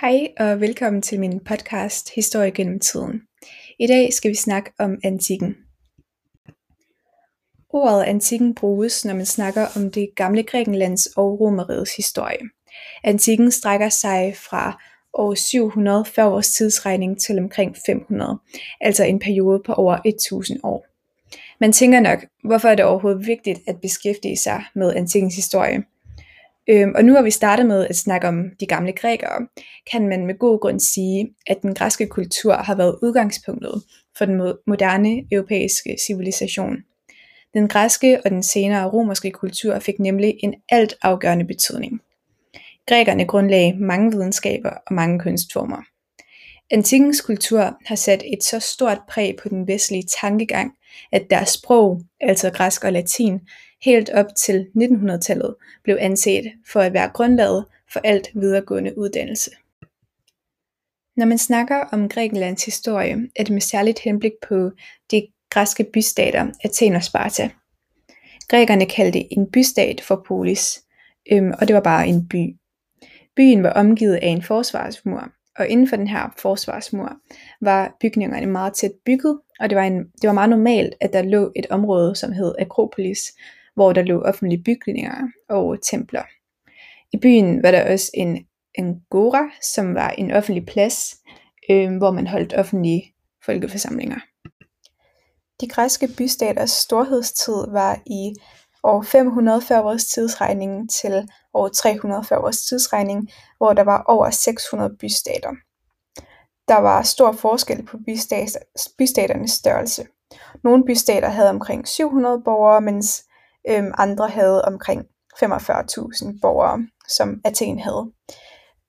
Hej og velkommen til min podcast Historie gennem tiden. I dag skal vi snakke om antikken. Ordet antikken bruges, når man snakker om det gamle Grækenlands og Romerrigets historie. Antikken strækker sig fra år 700 før vores tidsregning til omkring 500, altså en periode på over 1000 år. Man tænker nok, hvorfor er det overhovedet vigtigt at beskæftige sig med antikkens historie? Øhm, og nu har vi startet med at snakke om de gamle grækere, kan man med god grund sige, at den græske kultur har været udgangspunktet for den moderne europæiske civilisation. Den græske og den senere romerske kultur fik nemlig en alt afgørende betydning. Grækerne grundlagde mange videnskaber og mange kunstformer. Antikkens kultur har sat et så stort præg på den vestlige tankegang, at deres sprog, altså græsk og latin, helt op til 1900-tallet blev anset for at være grundlaget for alt videregående uddannelse. Når man snakker om Grækenlands historie, er det med særligt henblik på de græske bystater Athen og Sparta. Grækerne kaldte en bystat for polis, øhm, og det var bare en by. Byen var omgivet af en forsvarsmur, og inden for den her forsvarsmur var bygningerne meget tæt bygget, og det var, en, det var meget normalt, at der lå et område, som hed Akropolis, hvor der lå offentlige bygninger og templer. I byen var der også en angora, som var en offentlig plads, øh, hvor man holdt offentlige folkeforsamlinger. De græske bystaters storhedstid var i år 500 før vores tidsregning til år 300 før vores tidsregning, hvor der var over 600 bystater. Der var stor forskel på bystaternes størrelse. Nogle bystater havde omkring 700 borgere, mens øhm, andre havde omkring 45.000 borgere, som Athen havde.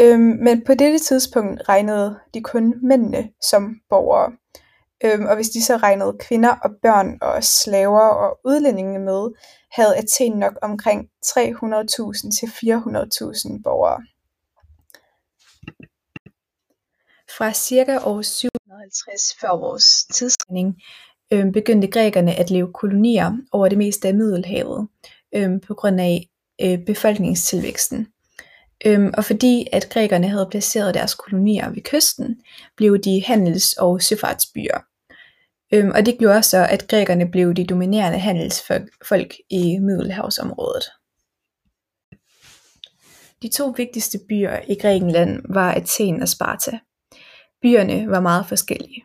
Øhm, men på dette tidspunkt regnede de kun mændene som borgere. Øhm, og hvis de så regnede kvinder og børn og slaver og udlændinge med, havde Athen nok omkring 300.000 til 400.000 borgere. Fra cirka år 750 før vores tidsregning øh, begyndte grækerne at leve kolonier over det meste af Middelhavet øh, på grund af øh, befolkningstilvæksten. Øhm, og fordi at grækerne havde placeret deres kolonier ved kysten, blev de handels- og søfartsbyer. Øhm, og det gjorde så, at grækerne blev de dominerende handelsfolk i Middelhavsområdet. De to vigtigste byer i Grækenland var Athen og Sparta. Byerne var meget forskellige.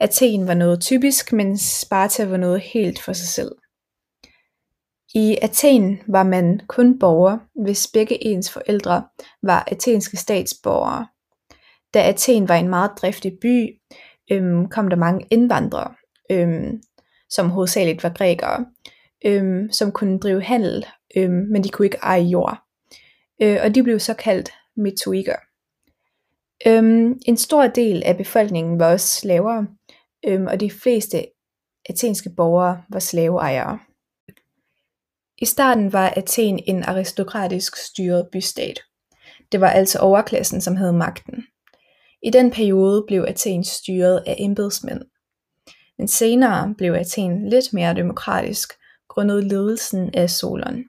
Athen var noget typisk, mens Sparta var noget helt for sig selv. I Athen var man kun borger, hvis begge ens forældre var athenske statsborgere. Da Athen var en meget driftig by, øhm, kom der mange indvandrere, øhm, som hovedsageligt var grækere, øhm, som kunne drive handel, øhm, men de kunne ikke eje jord. Øh, og de blev så kaldt metoiker. Øhm, en stor del af befolkningen var også slaver, øhm, og de fleste athenske borgere var slaveejere. I starten var Athen en aristokratisk styret bystat. Det var altså overklassen, som havde magten. I den periode blev Athen styret af embedsmænd. Men senere blev Athen lidt mere demokratisk, grundet ledelsen af Solon.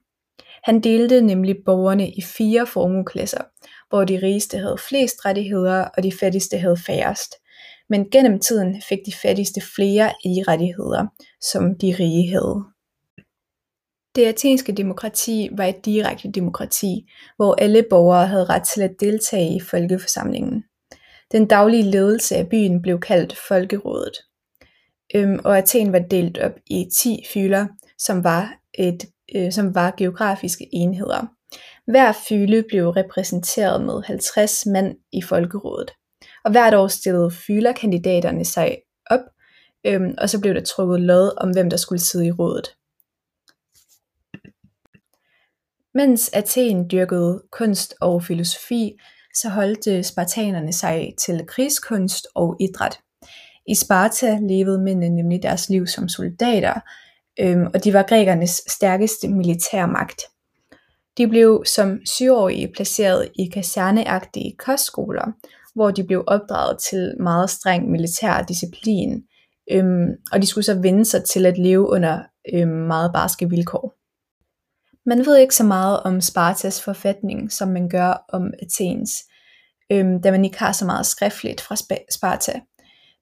Han delte nemlig borgerne i fire formueklasser, hvor de rigeste havde flest rettigheder, og de fattigste havde færrest. Men gennem tiden fik de fattigste flere af de rettigheder, som de rige havde. Det athenske demokrati var et direkte demokrati, hvor alle borgere havde ret til at deltage i folkeforsamlingen. Den daglige ledelse af byen blev kaldt Folkerådet. Øhm, og Athen var delt op i 10 fylder, som var, et, øh, som var geografiske enheder. Hver fyle blev repræsenteret med 50 mand i Folkerådet. Og hvert år stillede fylerkandidaterne sig op, øhm, og så blev der trukket lod om, hvem der skulle sidde i rådet. Mens Athen dyrkede kunst og filosofi, så holdt spartanerne sig til krigskunst og idræt. I Sparta levede mændene nemlig deres liv som soldater, øhm, og de var grækernes stærkeste militærmagt. De blev som syvårige placeret i kaserneagtige kostskoler, hvor de blev opdraget til meget streng militær disciplin, øhm, og de skulle så vende sig til at leve under øhm, meget barske vilkår. Man ved ikke så meget om Spartas forfatning, som man gør om Athens. øhm, da man ikke har så meget skriftligt fra Sparta.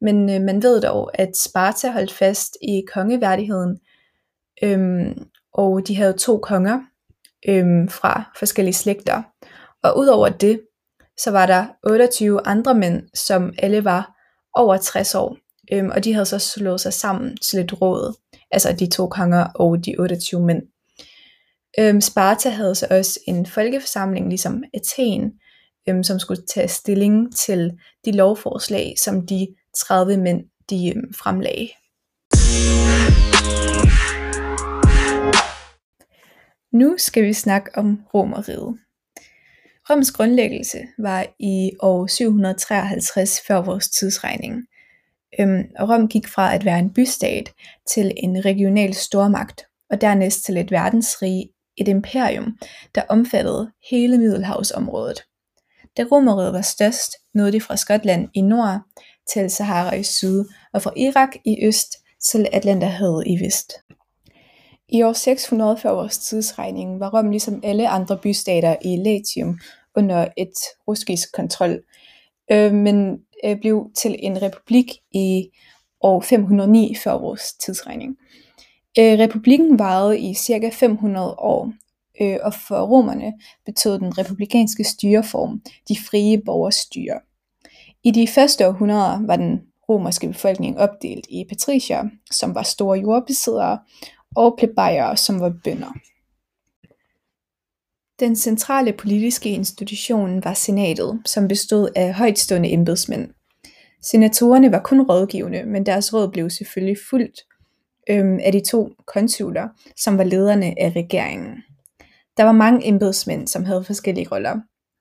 Men øh, man ved dog, at Sparta holdt fast i kongeværdigheden, øhm, og de havde to konger øhm, fra forskellige slægter. Og udover det, så var der 28 andre mænd, som alle var over 60 år, øhm, og de havde så slået sig sammen til et råd, altså de to konger og de 28 mænd. Øhm, Sparta havde så også en folkeforsamling, ligesom Athen, øhm, som skulle tage stilling til de lovforslag, som de 30 mænd de øhm, fremlagde. Nu skal vi snakke om Romeriet. Roms grundlæggelse var i år 753 før vores tidsregning. Øhm, og Rom gik fra at være en bystat til en regional stormagt, og dernæst til et verdensrige, et imperium, der omfattede hele Middelhavsområdet. Da Romeriet var størst, nåede det fra Skotland i nord til Sahara i syd, og fra Irak i øst til Atlanterhavet i vest. I år 600 før vores tidsregning var Rom ligesom alle andre bystater i Latium under et russisk kontrol, øh, men øh, blev til en republik i år 509 før vores tidsregning. Øh, republikken varede i cirka 500 år, øh, og for romerne betød den republikanske styreform de frie borgerstyre. I de første århundreder var den romerske befolkning opdelt i patricier, som var store jordbesiddere, og plebejere, som var bønder. Den centrale politiske institution var senatet, som bestod af højtstående embedsmænd. Senatorerne var kun rådgivende, men deres råd blev selvfølgelig fuldt øhm, af de to konsuler, som var lederne af regeringen. Der var mange embedsmænd, som havde forskellige roller.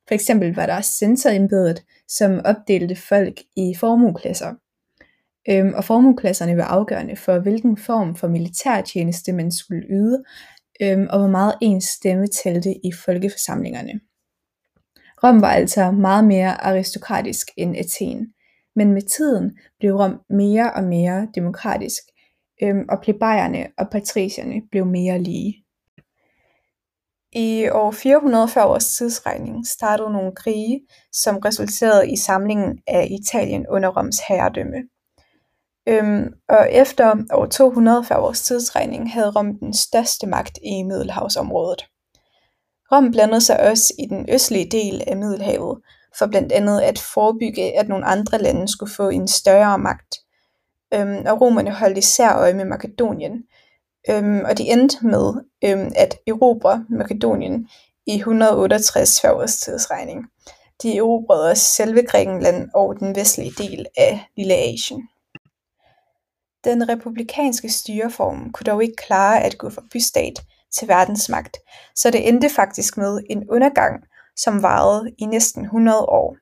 For eksempel var der censorembedet, som opdelte folk i formueklasser. Øhm, og formueklasserne var afgørende for, hvilken form for militærtjeneste man skulle yde, øhm, og hvor meget ens stemme talte i folkeforsamlingerne. Rom var altså meget mere aristokratisk end Athen, men med tiden blev Rom mere og mere demokratisk, øhm, og plebejerne og patricierne blev mere lige. I år 400 før vores tidsregning startede nogle krige, som resulterede i samlingen af Italien under Roms herredømme. Øhm, og efter over 200 før vores tidsregning havde Rom den største magt i Middelhavsområdet. Rom blandede sig også i den østlige del af Middelhavet, for blandt andet at forebygge, at nogle andre lande skulle få en større magt. Øhm, og romerne holdt især øje med Makedonien, øhm, og de endte med øhm, at erobre Makedonien i 168 før vores tidsregning. De erobrede også selve Grækenland og den vestlige del af Lille Asien. Den republikanske styreform kunne dog ikke klare at gå fra bystat til verdensmagt, så det endte faktisk med en undergang, som varede i næsten 100 år.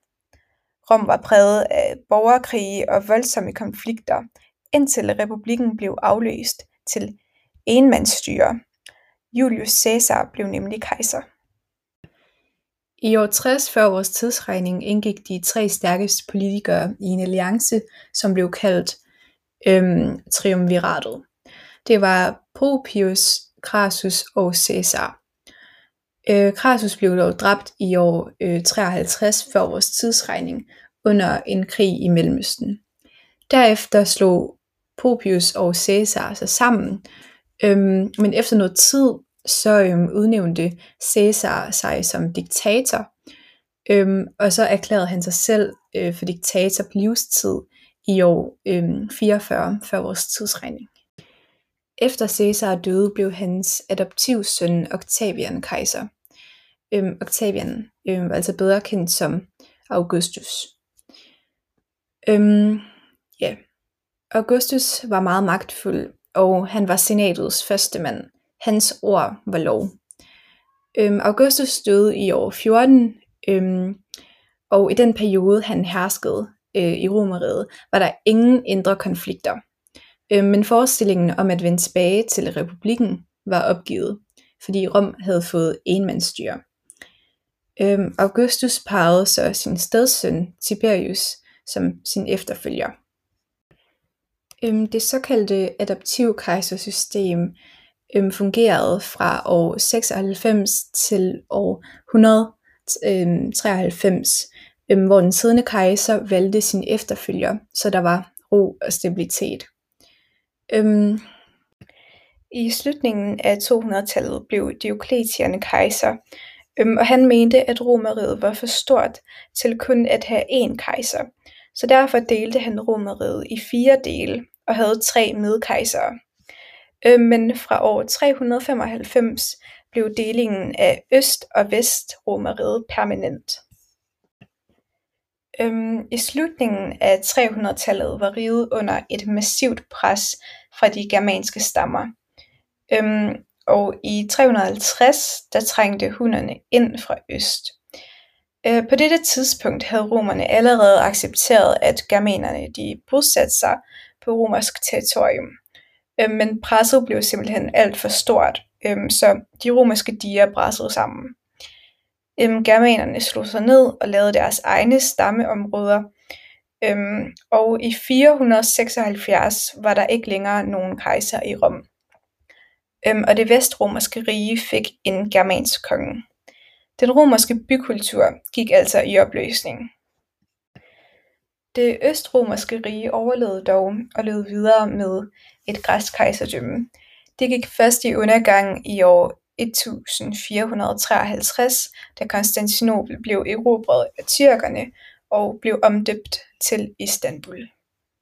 Rom var præget af borgerkrige og voldsomme konflikter, indtil republikken blev afløst til enmandsstyre. Julius Caesar blev nemlig kejser. I år 60 før vores tidsregning indgik de tre stærkeste politikere i en alliance, som blev kaldt øhm, triumviratet. Det var Popius, Crassus og Caesar. Øh, Crassus blev dog dræbt i år øh, 53 før vores tidsregning under en krig i Mellemøsten. Derefter slog Popius og Caesar sig sammen, øhm, men efter noget tid så øhm, udnævnte Caesar sig som diktator, øhm, og så erklærede han sig selv øh, for diktator på livstid i år øhm, 44 før vores tidsregning. Efter Caesar døde blev hans adoptivsøn Octavian kejser. Øhm, Octavian øhm, var altså bedre kendt som Augustus. Øhm, ja. Augustus var meget magtfuld, og han var senatets første mand. Hans ord var lov. Øhm, Augustus døde i år 14, øhm, og i den periode han herskede, øh, i Romeriet, var der ingen indre konflikter. Øh, men forestillingen om at vende tilbage til republikken var opgivet, fordi Rom havde fået enmandsstyre. Øh, Augustus pegede så sin stedsøn Tiberius som sin efterfølger. Øh, det såkaldte adoptivkejsersystem øh, fungerede fra år 96 til år 193 øhm, hvor den siddende kejser valgte sin efterfølger, så der var ro og stabilitet. Øhm, I slutningen af 200-tallet blev Diokletian kejser, øhm, og han mente, at Romeriet var for stort til kun at have én kejser, så derfor delte han Romeriet i fire dele og havde tre medkejsere. Øhm, men fra år 395 blev delingen af Øst- og Vest-Romeriet permanent. Øhm, I slutningen af 300-tallet var riget under et massivt pres fra de germanske stammer øhm, og i 350 der trængte hunnerne ind fra øst. Øh, på dette tidspunkt havde romerne allerede accepteret at germanerne de bosatte sig på romersk territorium, øh, men presset blev simpelthen alt for stort, øh, så de romerske diger brassede sammen. Øhm, germanerne slog sig ned og lavede deres egne stammeområder, øhm, og i 476 var der ikke længere nogen kejser i Rom, øhm, og det vestromerske rige fik en germansk konge. Den romerske bykultur gik altså i opløsning. Det østromerske rige overlevede dog og levede videre med et græsk kejserdømme. Det gik først i undergang i år 1453 da Konstantinopel blev erobret af tyrkerne og blev omdøbt til Istanbul.